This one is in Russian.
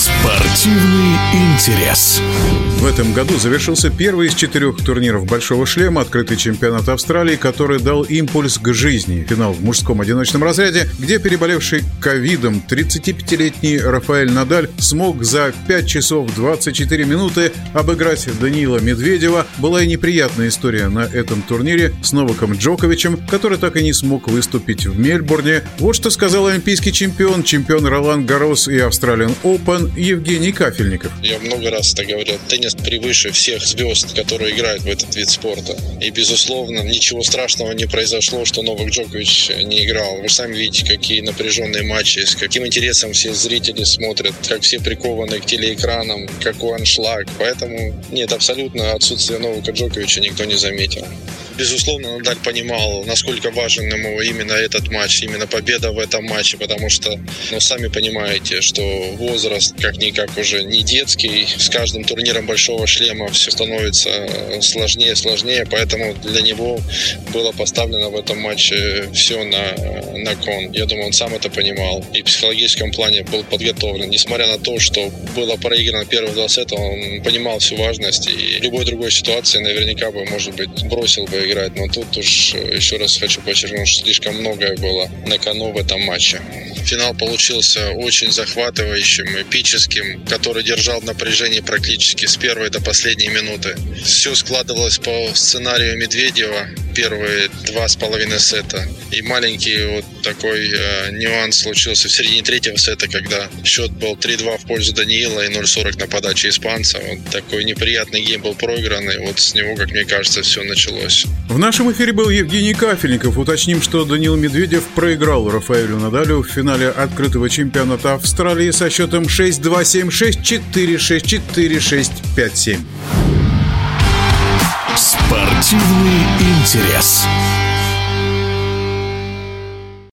Спортивный интерес. В этом году завершился первый из четырех турниров «Большого шлема» открытый чемпионат Австралии, который дал импульс к жизни. Финал в мужском одиночном разряде, где переболевший ковидом 35-летний Рафаэль Надаль смог за 5 часов 24 минуты обыграть Даниила Медведева. Была и неприятная история на этом турнире с Новаком Джоковичем, который так и не смог выступить в Мельбурне. Вот что сказал олимпийский чемпион, чемпион Ролан Гарос и Австралиан Open Евгений Кафельников. Я много раз это говорил. Теннис превыше всех звезд, которые играют в этот вид спорта. И, безусловно, ничего страшного не произошло, что Новак Джокович не играл. Вы сами видите, какие напряженные матчи, с каким интересом все зрители смотрят, как все прикованы к телеэкранам, какой аншлаг. Поэтому нет, абсолютно отсутствие Новака Джоковича никто не заметил. Безусловно, Надаль понимал, насколько важен ему именно этот матч, именно победа в этом матче, потому что, ну, сами понимаете, что возраст как-никак уже не детский. С каждым турниром большого шлема все становится сложнее, сложнее, поэтому для него было поставлено в этом матче все на, на кон. Я думаю, он сам это понимал и в психологическом плане был подготовлен. Несмотря на то, что было проиграно первые два сета, он понимал всю важность и любой другой ситуации наверняка бы, может быть, бросил бы играть. Но тут уж еще раз хочу подчеркнуть, что слишком многое было на кону в этом матче. Финал получился очень захватывающим, эпическим, который держал напряжение практически с первой до последней минуты. Все складывалось по сценарию Медведева первые два с половиной сета. И маленький вот такой э, нюанс случился в середине третьего сета, когда счет был 3-2 в пользу Даниила и 0-40 на подаче испанца. Вот такой неприятный гейм был проигран, и вот с него, как мне кажется, все началось. В нашем эфире был Евгений Кафельников. Уточним, что Даниил Медведев проиграл Рафаэлю Надалю в финале открытого чемпионата Австралии со счетом 6-2, 7-6, 4-6, 4-6, 5-7. Спортивный интерес.